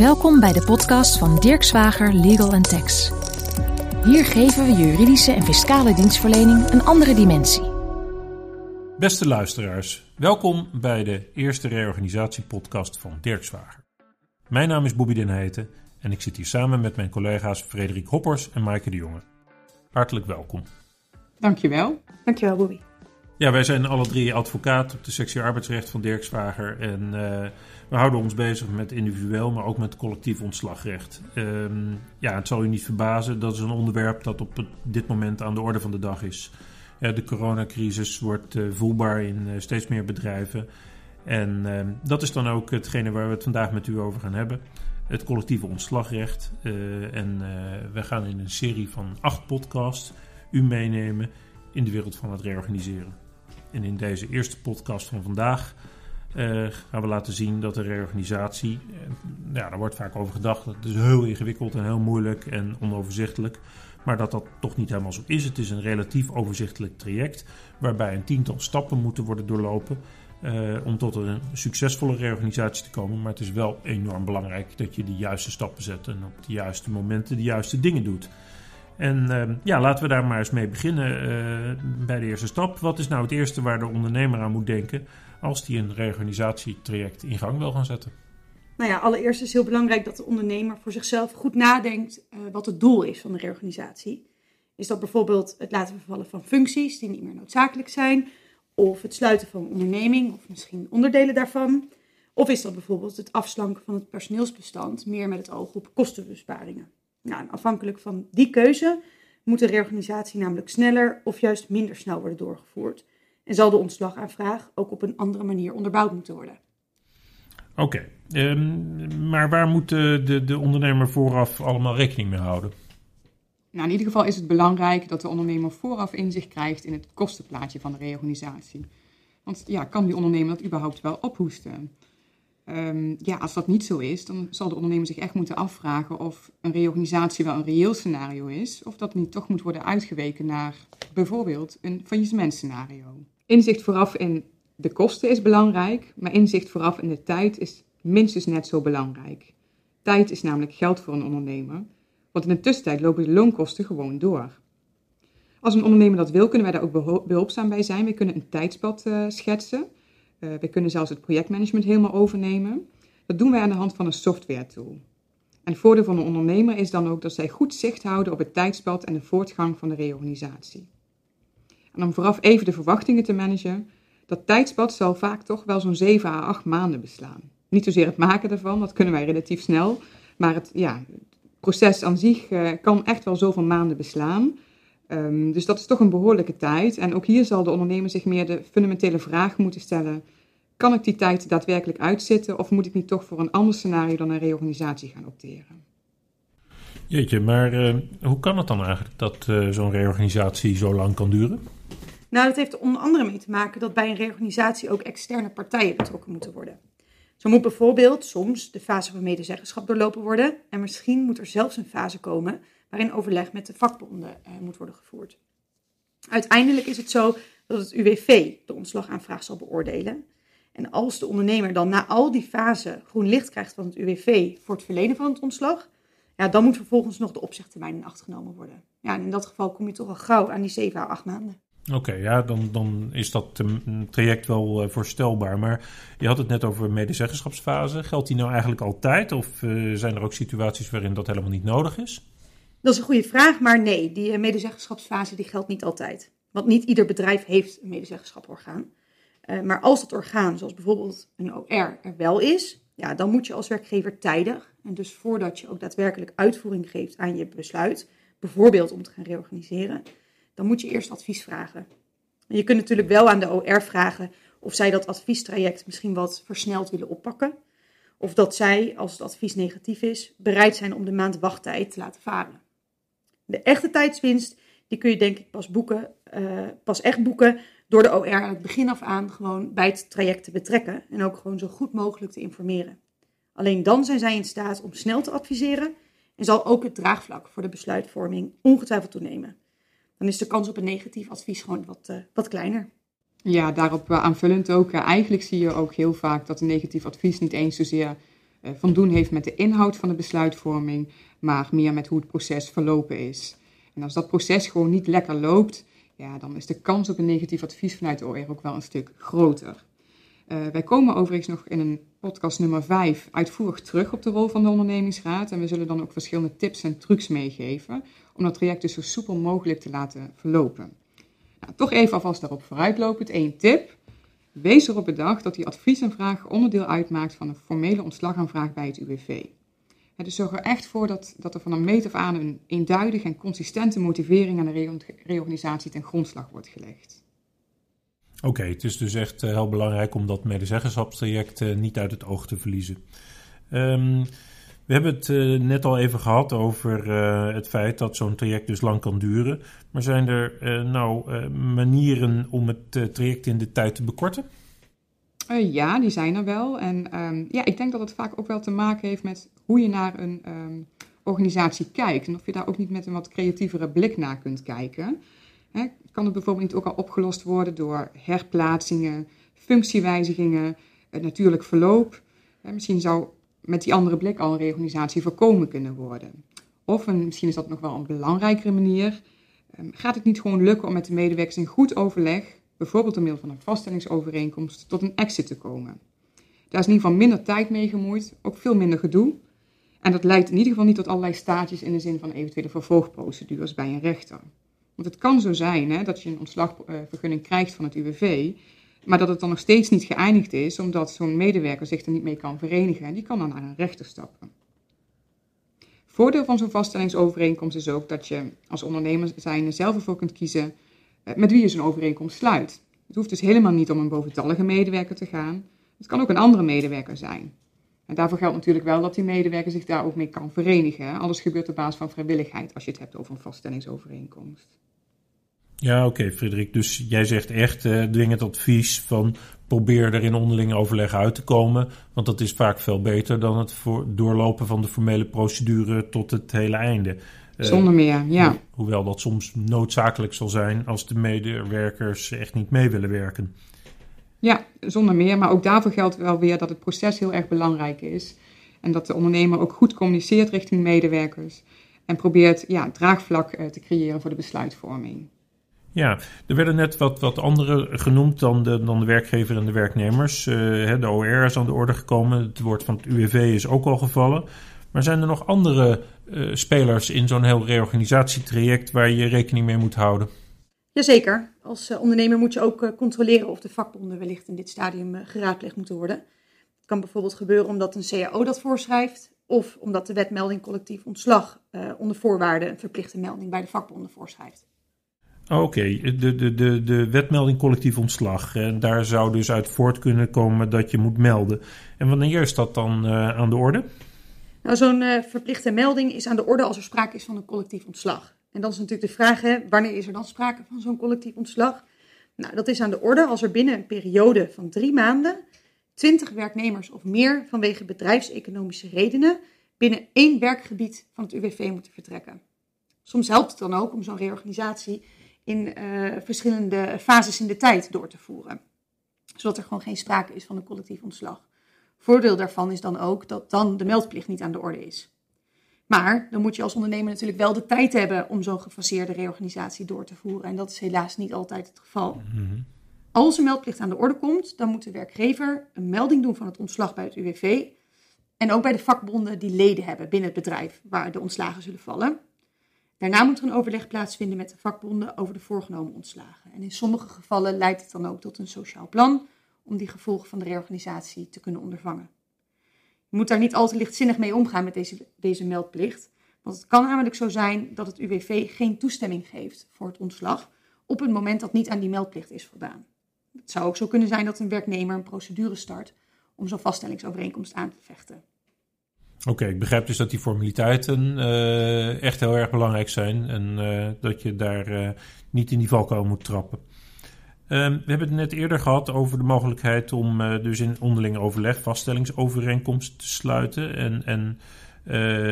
Welkom bij de podcast van Dirk Zwager Legal Tax. Hier geven we juridische en fiscale dienstverlening een andere dimensie. Beste luisteraars, welkom bij de eerste reorganisatiepodcast van Dirk Zwager. Mijn naam is Bobby Den Heijten en ik zit hier samen met mijn collega's Frederik Hoppers en Maaike de Jonge. Hartelijk welkom. Dankjewel. Dankjewel, Bobby. Ja, wij zijn alle drie advocaat op de sectie arbeidsrecht van Dirk Zwager. En uh, we houden ons bezig met individueel, maar ook met collectief ontslagrecht. Um, ja, het zal u niet verbazen, dat is een onderwerp dat op dit moment aan de orde van de dag is. De coronacrisis wordt uh, voelbaar in steeds meer bedrijven. En ehm, dat is dan ook hetgene waar we het vandaag met u over gaan hebben. Het collectieve ontslagrecht. en we gaan in een serie van acht podcasts u meenemen in de wereld van het reorganiseren. En in deze eerste podcast van vandaag uh, gaan we laten zien dat de reorganisatie, uh, ja, daar wordt vaak over gedacht, dat is heel ingewikkeld en heel moeilijk en onoverzichtelijk. Maar dat dat toch niet helemaal zo is. Het is een relatief overzichtelijk traject waarbij een tiental stappen moeten worden doorlopen uh, om tot een succesvolle reorganisatie te komen. Maar het is wel enorm belangrijk dat je de juiste stappen zet en op de juiste momenten de juiste dingen doet. En uh, ja, laten we daar maar eens mee beginnen uh, bij de eerste stap. Wat is nou het eerste waar de ondernemer aan moet denken als die een reorganisatietraject in gang wil gaan zetten? Nou ja, allereerst is heel belangrijk dat de ondernemer voor zichzelf goed nadenkt uh, wat het doel is van de reorganisatie. Is dat bijvoorbeeld het laten vervallen van functies die niet meer noodzakelijk zijn, of het sluiten van een onderneming, of misschien onderdelen daarvan? Of is dat bijvoorbeeld het afslanken van het personeelsbestand, meer met het oog op kostenbesparingen? Nou, afhankelijk van die keuze moet de reorganisatie namelijk sneller of juist minder snel worden doorgevoerd. En zal de ontslagaanvraag ook op een andere manier onderbouwd moeten worden. Oké, okay. um, maar waar moet de, de, de ondernemer vooraf allemaal rekening mee houden? Nou, in ieder geval is het belangrijk dat de ondernemer vooraf inzicht krijgt in het kostenplaatje van de reorganisatie. Want ja, kan die ondernemer dat überhaupt wel ophoesten? Um, ja, als dat niet zo is, dan zal de ondernemer zich echt moeten afvragen of een reorganisatie wel een reëel scenario is, of dat niet toch moet worden uitgeweken naar bijvoorbeeld een faillissementscenario. Inzicht vooraf in de kosten is belangrijk, maar inzicht vooraf in de tijd is minstens net zo belangrijk. Tijd is namelijk geld voor een ondernemer, want in de tussentijd lopen de loonkosten gewoon door. Als een ondernemer dat wil, kunnen wij daar ook behulpzaam bij zijn. We kunnen een tijdspad uh, schetsen uh, we kunnen zelfs het projectmanagement helemaal overnemen. Dat doen wij aan de hand van een software tool. En het voordeel van een ondernemer is dan ook dat zij goed zicht houden op het tijdspad en de voortgang van de reorganisatie. En om vooraf even de verwachtingen te managen, dat tijdspad zal vaak toch wel zo'n 7 à 8 maanden beslaan. Niet zozeer het maken daarvan, dat kunnen wij relatief snel, maar het ja, proces aan zich uh, kan echt wel zoveel maanden beslaan. Um, dus dat is toch een behoorlijke tijd. En ook hier zal de ondernemer zich meer de fundamentele vraag moeten stellen: kan ik die tijd daadwerkelijk uitzitten of moet ik niet toch voor een ander scenario dan een reorganisatie gaan opteren? Jeetje, maar uh, hoe kan het dan eigenlijk dat uh, zo'n reorganisatie zo lang kan duren? Nou, dat heeft er onder andere mee te maken dat bij een reorganisatie ook externe partijen betrokken moeten worden. Zo moet bijvoorbeeld soms de fase van medezeggenschap doorlopen worden en misschien moet er zelfs een fase komen waarin overleg met de vakbonden uh, moet worden gevoerd. Uiteindelijk is het zo dat het UWV de ontslagaanvraag zal beoordelen. En als de ondernemer dan na al die fasen groen licht krijgt van het UWV voor het verlenen van het ontslag, ja, dan moet vervolgens nog de opzegtermijn in acht genomen worden. Ja, in dat geval kom je toch al gauw aan die 7 à 8 maanden. Oké, ja, dan, dan is dat traject wel uh, voorstelbaar. Maar je had het net over medezeggenschapsfase. Geldt die nou eigenlijk altijd? Of uh, zijn er ook situaties waarin dat helemaal niet nodig is? Dat is een goede vraag, maar nee, die medezeggenschapsfase die geldt niet altijd. Want niet ieder bedrijf heeft een medezeggenschapsorgaan. Uh, maar als dat orgaan, zoals bijvoorbeeld een OR, er wel is, ja, dan moet je als werkgever tijdig, en dus voordat je ook daadwerkelijk uitvoering geeft aan je besluit, bijvoorbeeld om te gaan reorganiseren, dan moet je eerst advies vragen. En je kunt natuurlijk wel aan de OR vragen of zij dat adviestraject misschien wat versneld willen oppakken. Of dat zij, als het advies negatief is, bereid zijn om de maand wachttijd te laten varen. De echte tijdswinst, die kun je denk ik pas boeken, uh, pas echt boeken door de OR aan het begin af aan gewoon bij het traject te betrekken en ook gewoon zo goed mogelijk te informeren. Alleen dan zijn zij in staat om snel te adviseren en zal ook het draagvlak voor de besluitvorming ongetwijfeld toenemen. Dan is de kans op een negatief advies gewoon wat, uh, wat kleiner. Ja, daarop aanvullend ook. eigenlijk zie je ook heel vaak dat een negatief advies niet eens zozeer van doen heeft met de inhoud van de besluitvorming, maar meer met hoe het proces verlopen is. En als dat proces gewoon niet lekker loopt, ja, dan is de kans op een negatief advies vanuit de OR ook wel een stuk groter. Uh, wij komen overigens nog in een podcast nummer 5 uitvoerig terug op de rol van de ondernemingsraad. En we zullen dan ook verschillende tips en trucs meegeven om dat traject dus zo soepel mogelijk te laten verlopen. Nou, toch even alvast daarop vooruitlopend. één tip. Wees erop bedacht dat die adviesaanvraag onderdeel uitmaakt van een formele ontslagaanvraag bij het UWV. dus zorg er echt voor dat, dat er van een meet af aan een eenduidige en consistente motivering aan de reorganisatie ten grondslag wordt gelegd. Oké, het is dus echt eh, heel belangrijk om dat medezeggenschapstraject uh, niet uit het oog te verliezen. Um, we hebben het uh, net al even gehad over uh, het feit dat zo'n traject dus lang kan duren. Maar zijn er uh, nou manieren om het traject in de tijd te bekorten? ja, die zijn er wel. En um, ja, ik denk dat het vaak ook wel te maken heeft met hoe je naar een um, organisatie kijkt. En of je daar ook niet met een wat creatievere blik naar kunt kijken. Hè, kan het bijvoorbeeld niet ook al opgelost worden door herplaatsingen, functiewijzigingen, het natuurlijk verloop? misschien zou met die andere blik al een reorganisatie voorkomen kunnen worden. Of een, misschien is dat nog wel een belangrijkere manier. Ehm, gaat het niet gewoon lukken om met de medewerkers in goed overleg, bijvoorbeeld door middel van een vaststellingsovereenkomst, tot een exit te komen? Daar is in ieder geval minder tijd mee gemoeid, ook veel minder gedoe. En dat leidt in ieder geval niet tot allerlei staatjes in de zin van eventuele vervolgprocedures bij een rechter. Want het kan zo zijn hè, dat je een ontslagvergunning krijgt van het UWV, maar dat het dan nog steeds niet geëindigd is, omdat zo'n medewerker zich er niet mee kan verenigen en die kan dan naar een rechter stappen. Voordeel van zo'n vaststellingsovereenkomst is ook dat je als ondernemer zijn zelf ervoor kunt kiezen eh, met wie je zo'n overeenkomst sluit. Het hoeft dus helemaal niet om een boventallige medewerker te gaan. Het kan ook een andere medewerker zijn. En daarvoor geldt natuurlijk wel dat die medewerker zich daar ook mee kan verenigen. Alles gebeurt op basis van vrijwilligheid als je het hebt over een vaststellingsovereenkomst. Ja, oké, okay, Frederik. Dus jij zegt echt uh, dwingend advies van probeer er in onderling overleg uit te komen. Want dat is vaak veel beter dan het voor doorlopen van de formele procedure tot het hele einde. Uh, Zonder meer, ja. hoewel dat soms noodzakelijk zal zijn als de medewerkers echt niet mee willen werken. Ja, zonder meer. Maar ook daarvoor geldt wel weer dat het proces heel erg belangrijk is. En dat de ondernemer ook goed communiceert richting medewerkers. En probeert ja, draagvlak uh, te creëren voor de besluitvorming. Ja, er werden net wat, wat andere genoemd dan de, dan de werkgever en de werknemers. Uh, de OR is aan de orde gekomen, het woord van het UWV is ook al gevallen. Maar zijn er nog andere uh, spelers in zo'n heel reorganisatietraject waar je rekening mee moet houden? Jazeker. Als uh, ondernemer moet je ook controleren of de vakbonden wellicht in dit stadium geraadpleegd moeten worden. Het kan bijvoorbeeld gebeuren omdat een CAO dat voorschrijft, of omdat de wetmelding collectief ontslag onder voorwaarden een verplichte melding bij de vakbonden voorschrijft. Oké, de, de, de, de wetmelding collectief ontslag. En daar zou dus uit voort kunnen komen dat je moet melden. En wanneer is dat dan uh, aan de orde? Nou, zo'n uh, verplichte melding is aan de orde als er sprake is van een collectief ontslag. En dan is natuurlijk de vraag, hè, wanneer is er dan sprake van zo'n collectief ontslag? Nou, dat is aan de orde als er binnen een periode van drie maanden 20 werknemers of meer vanwege bedrijfseconomische redenen binnen één werkgebied van het UWV moeten vertrekken. Soms helpt het dan ook om zo'n reorganisatie in uh, verschillende fases in de tijd door te voeren. Zodat er gewoon geen sprake is van een collectief ontslag. Voordeel daarvan is dan ook dat dan de meldplicht niet aan de orde is. Maar dan moet je als ondernemer natuurlijk wel de tijd hebben om zo'n gefaseerde reorganisatie door te voeren. En dat is helaas niet altijd het geval. Mm-hmm. Als een meldplicht aan de orde komt, dan moet de werkgever een melding doen van het ontslag bij het UWV. En ook bij de vakbonden die leden hebben binnen het bedrijf waar de ontslagen zullen vallen. Daarna moet er een overleg plaatsvinden met de vakbonden over de voorgenomen ontslagen. En in sommige gevallen leidt het dan ook tot een sociaal plan om die gevolgen van de reorganisatie te kunnen ondervangen. Je moet daar niet al te lichtzinnig mee omgaan met deze, deze meldplicht. Want het kan namelijk zo zijn dat het UWV geen toestemming geeft voor het ontslag op het moment dat niet aan die meldplicht is voldaan. Het zou ook zo kunnen zijn dat een werknemer een procedure start om zo'n vaststellingsovereenkomst aan te vechten. Oké, ik begrijp dus dat die formaliteiten uh, echt heel erg belangrijk zijn en uh, dat je daar uh, niet in die valkuil moet trappen. Ehm, we hebben het net eerder gehad over de mogelijkheid om dus in onderling overleg vaststellingsovereenkomsten te sluiten en, en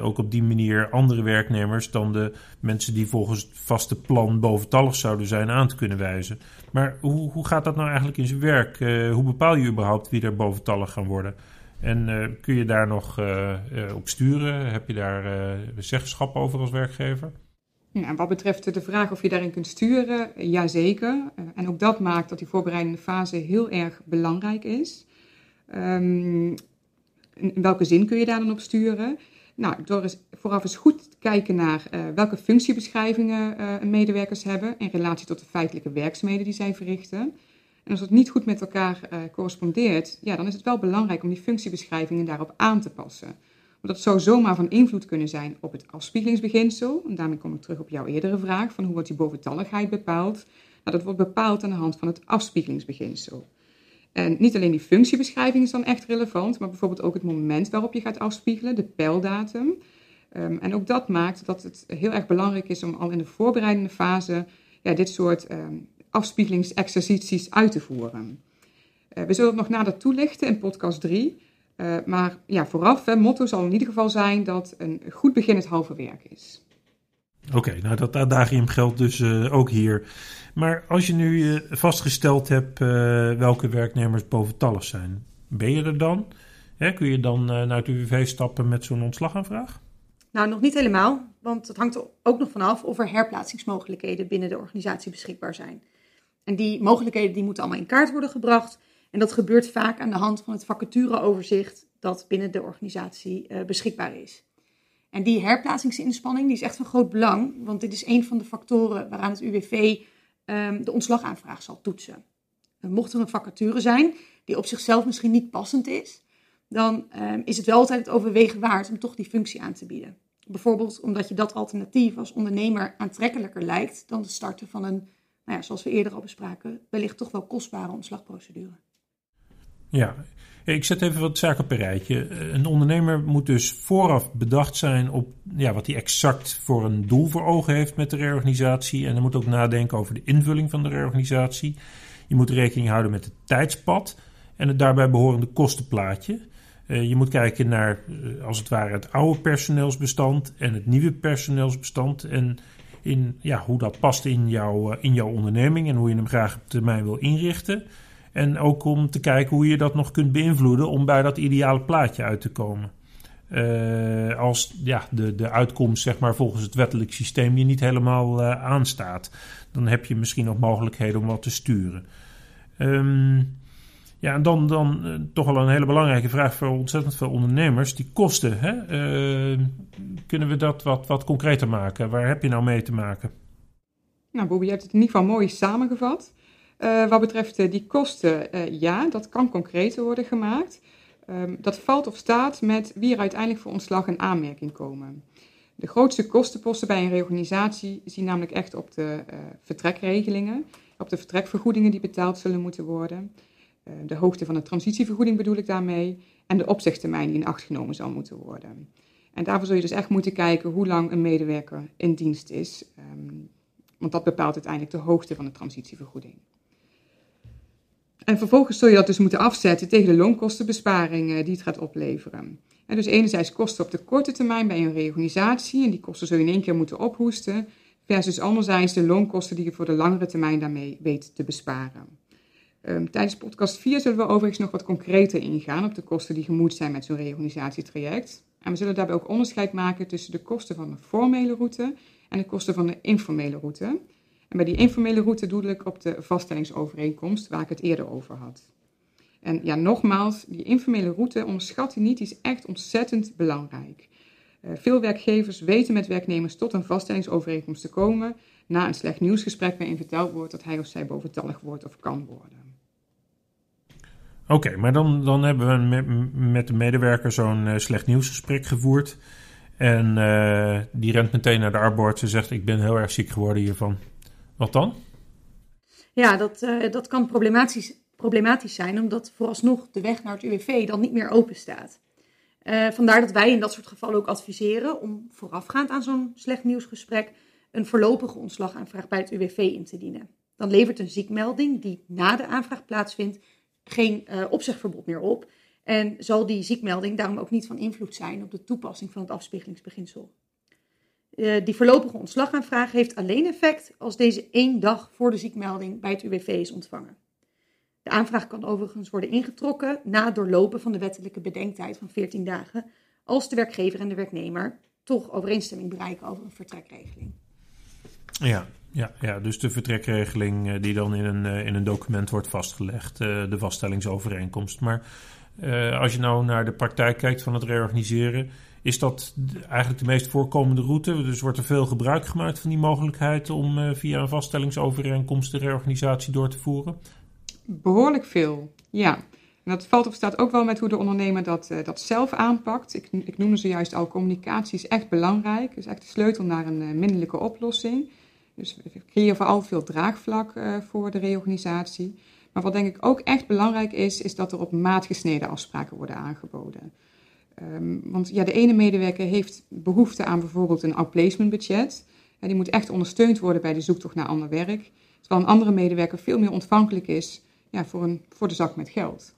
ook op die manier andere werknemers dan de mensen die volgens het vaste plan boventallig zouden zijn aan te kunnen wijzen. Maar hoe, hoe gaat dat nou eigenlijk in zijn werk? hoe bepaal je überhaupt wie er boventallig gaan worden? En uh, kun je daar nog uh, op sturen? Heb je daar zeggenschap over als werkgever? Wat betreft de vraag of je daarin kunt sturen, jazeker. en ook dat maakt dat die voorbereidende fase heel erg belangrijk is. Um, in welke zin kun je daar dan op sturen? Nou, door vooraf eens goed te kijken naar welke functiebeschrijvingen medewerkers hebben in relatie tot de feitelijke werkzaamheden die zij verrichten. En als dat niet goed met elkaar uh, correspondeert, ja, dan is het wel belangrijk om die functiebeschrijvingen daarop aan te passen. Want dat zou zomaar van invloed kunnen zijn op het afspiegelingsbeginsel. En daarmee kom ik terug op jouw eerdere vraag van hoe wordt die boventalligheid bepaald? Nou, dat wordt bepaald aan de hand van het afspiegelingsbeginsel. En niet alleen die functiebeschrijving is dan echt relevant, maar bijvoorbeeld ook het moment waarop je gaat afspiegelen, de pijldatum. Um, en ook dat maakt dat het heel erg belangrijk is om al in de voorbereidende fase ja, dit soort um, afspiegelingsexercities uit te voeren. Uh, we zullen het nog nader toelichten in podcast 3. Uh, eh, maar ja, vooraf, het motto zal in ieder geval zijn dat een goed begin het halve werk is. Oké, okay, nou dat adagium geldt dus uh, ook hier. Maar als je nu uh, vastgesteld hebt uh, welke werknemers boventallig zijn, ben je er dan? Hè, kun je dan naar het UWV stappen met zo'n ontslagaanvraag? Nou, nog niet helemaal, want het hangt er ook nog vanaf of er herplaatsingsmogelijkheden binnen de organisatie beschikbaar zijn. En die mogelijkheden die moeten allemaal in kaart worden gebracht. En dat gebeurt vaak aan de hand van het vacatureoverzicht dat binnen de organisatie beschikbaar is. En die herplaatsingsinspanning die is echt van groot belang, want dit is een van de factoren waaraan het UWV um, de ontslagaanvraag zal toetsen. mocht er een vacature zijn die op zichzelf misschien niet passend is, dan um, is het wel altijd het overwegen waard om toch die functie aan te bieden. Bijvoorbeeld omdat je dat alternatief als ondernemer aantrekkelijker lijkt dan het starten van een, nou ja, zoals we eerder al bespraken, wellicht toch wel kostbare ontslagprocedure. Ja, ik zet even wat zaken een rijtje. Een ondernemer moet dus vooraf bedacht zijn op ja, wat hij exact voor een doel voor ogen heeft met de reorganisatie. En hij moet ook nadenken over de invulling van de reorganisatie. Je moet rekening houden met het tijdspad en het daarbij behorende kostenplaatje. Uh, je moet kijken naar, uh, als het ware, het oude personeelsbestand en het nieuwe personeelsbestand. En in, ja, hoe dat past in, jou, uh, in jouw onderneming en hoe je hem graag op termijn wil inrichten. En ook om te kijken hoe je dat nog kunt beïnvloeden om bij dat ideale plaatje uit te komen. Uh, als ja, de, de uitkomst zeg maar, volgens het wettelijk systeem je niet helemaal uh, aanstaat. Dan heb je misschien nog mogelijkheden om wat te sturen. Um, ja, en dan, dan uh, toch wel een hele belangrijke vraag voor ontzettend veel ondernemers. Die kosten, hè? kunnen we dat wat, wat concreter maken? Waar heb je nou mee te maken? Nou, Bobby, je hebt het in ieder geval mooi samengevat. Uh, wat betreft die kosten, ja, dat kan concreter worden gemaakt. Um, dat valt of staat met wie er uiteindelijk voor ontslag in aanmerking komen. De grootste kostenposten bij een reorganisatie zien namelijk echt op de vertrekregelingen, op de vertrekvergoedingen die betaald zullen moeten worden, de hoogte van de transitievergoeding bedoel ik daarmee, en de opzegtermijn die in acht genomen zal moeten worden. En daarvoor zul je dus echt moeten kijken hoe lang een medewerker in dienst is, um, want dat bepaalt uiteindelijk de hoogte van de transitievergoeding. En vervolgens zul je dat dus moeten afzetten tegen de loonkostenbesparingen die het gaat opleveren. En dus enerzijds kosten op de korte termijn bij een reorganisatie, en die kosten zul je in één keer moeten ophoesten, versus anderzijds de loonkosten die je voor de langere termijn daarmee weet te besparen. Um, tijdens podcast 4 zullen we overigens nog wat concreter ingaan op de kosten die gemoeid zijn met zo'n reorganisatietraject. En we zullen daarbij ook onderscheid maken tussen de kosten van de formele route en de kosten van de informele route. En bij die informele route doel ik op de vaststellingsovereenkomst, waar ik het eerder over had. En ja, nogmaals, die informele route onderschat u niet, die is echt ontzettend belangrijk. Uh, veel werkgevers weten met werknemers tot een vaststellingsovereenkomst te komen na een slecht nieuwsgesprek waarin verteld wordt dat hij of zij boventallig wordt of kan worden. Oké, maar dan, dan hebben we met, de medewerker zo'n uh, slecht nieuwsgesprek gevoerd. En uh, die rent meteen naar de arboarts en zegt: Ik ben heel erg ziek geworden hiervan. Wat dan? Ja, dat, uh, dat kan problematisch, problematisch zijn, omdat vooralsnog de weg naar het UWV dan niet meer open staat. Vandaar dat wij in dat soort gevallen ook adviseren om voorafgaand aan zo'n slecht nieuwsgesprek een voorlopige ontslagaanvraag bij het UWV in te dienen. Dan levert een ziekmelding die na de aanvraag plaatsvindt geen uh, opzegverbod meer op. En zal die ziekmelding daarom ook niet van invloed zijn op de toepassing van het afspiegelingsbeginsel. Uh, die voorlopige ontslagaanvraag heeft alleen effect als deze één dag voor de ziekmelding bij het UWV is ontvangen. De aanvraag kan overigens worden ingetrokken na het doorlopen van de wettelijke bedenktijd van 14 dagen, als de werkgever en de werknemer toch overeenstemming bereiken over een vertrekregeling. Ja, ja, ja, dus de vertrekregeling eh, die dan in een, eh, in een document wordt vastgelegd, eh, de vaststellingsovereenkomst. Maar als je nou naar de praktijk kijkt van het reorganiseren, is dat eigenlijk de meest voorkomende route? Dus wordt er veel gebruik gemaakt van die mogelijkheid om via een vaststellingsovereenkomst de reorganisatie door te voeren? Behoorlijk veel, ja. En dat valt of staat ook wel met hoe de ondernemer dat, dat zelf aanpakt. Ik, ik noemde zojuist al, communicatie is echt belangrijk. is echt de sleutel naar een minderlijke oplossing. Dus we creëren vooral veel draagvlak uh, voor de reorganisatie. Maar wat denk ik ook echt belangrijk is, is dat er op maat gesneden afspraken worden aangeboden. Um, want ja, de ene medewerker heeft behoefte aan bijvoorbeeld een outplacement budget. Die moet echt ondersteund worden bij de zoektocht naar ander werk. Terwijl een andere medewerker veel meer ontvankelijk is ja, voor, een, voor de zak met geld.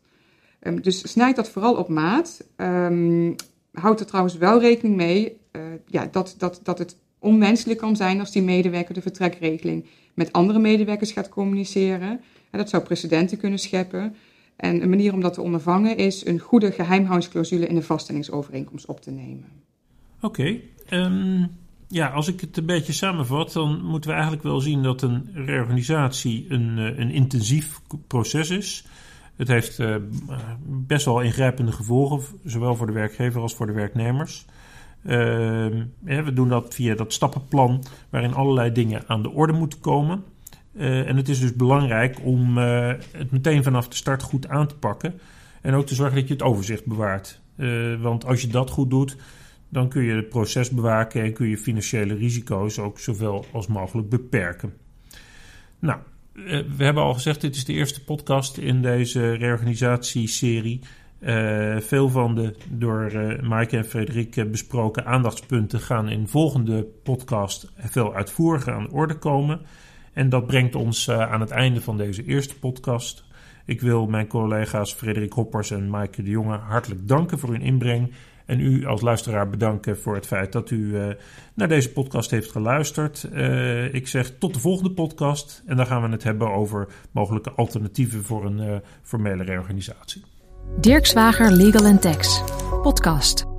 Um, dus snijd dat vooral op maat. Um, houd er trouwens wel rekening mee uh, ja, dat, dat, dat het onwenselijk kan zijn als die medewerker de vertrekregeling met andere medewerkers gaat communiceren. En dat zou precedenten kunnen scheppen. En een manier om dat te ondervangen is een goede geheimhoudingsclausule in de vaststellingsovereenkomst op te nemen. Oké. Ehm, ja, als ik het een beetje samenvat, dan moeten we eigenlijk wel zien dat een reorganisatie een, eh, een intensief proces is. Het heeft uh, best wel ingrijpende gevolgen, zowel voor de werkgever als voor de werknemers. Ehm, we doen dat via dat stappenplan waarin allerlei dingen aan de orde moeten komen. Uh, en het is dus belangrijk om uh, het meteen vanaf de start goed aan te pakken. En ook te zorgen dat je het overzicht bewaart. Uh, want als je dat goed doet, dan kun je het proces bewaken en kun je financiële risico's ook zoveel als mogelijk beperken. Nou, we hebben al gezegd, dit is de eerste podcast in deze reorganisatieserie. Uh, veel van de door uh, Maaike en Frederik besproken aandachtspunten gaan in volgende podcast veel uitvoeriger aan de orde komen. En dat brengt ons aan het einde van deze eerste podcast. Ik wil mijn collega's Frederik Hoppers en Maaike de Jonge hartelijk danken voor hun inbreng. En u als luisteraar bedanken voor het feit dat u naar deze podcast heeft geluisterd. ik zeg tot de volgende podcast. En dan gaan we het hebben over mogelijke alternatieven voor een formele reorganisatie. Dirk Zwager Legal Tax, podcast.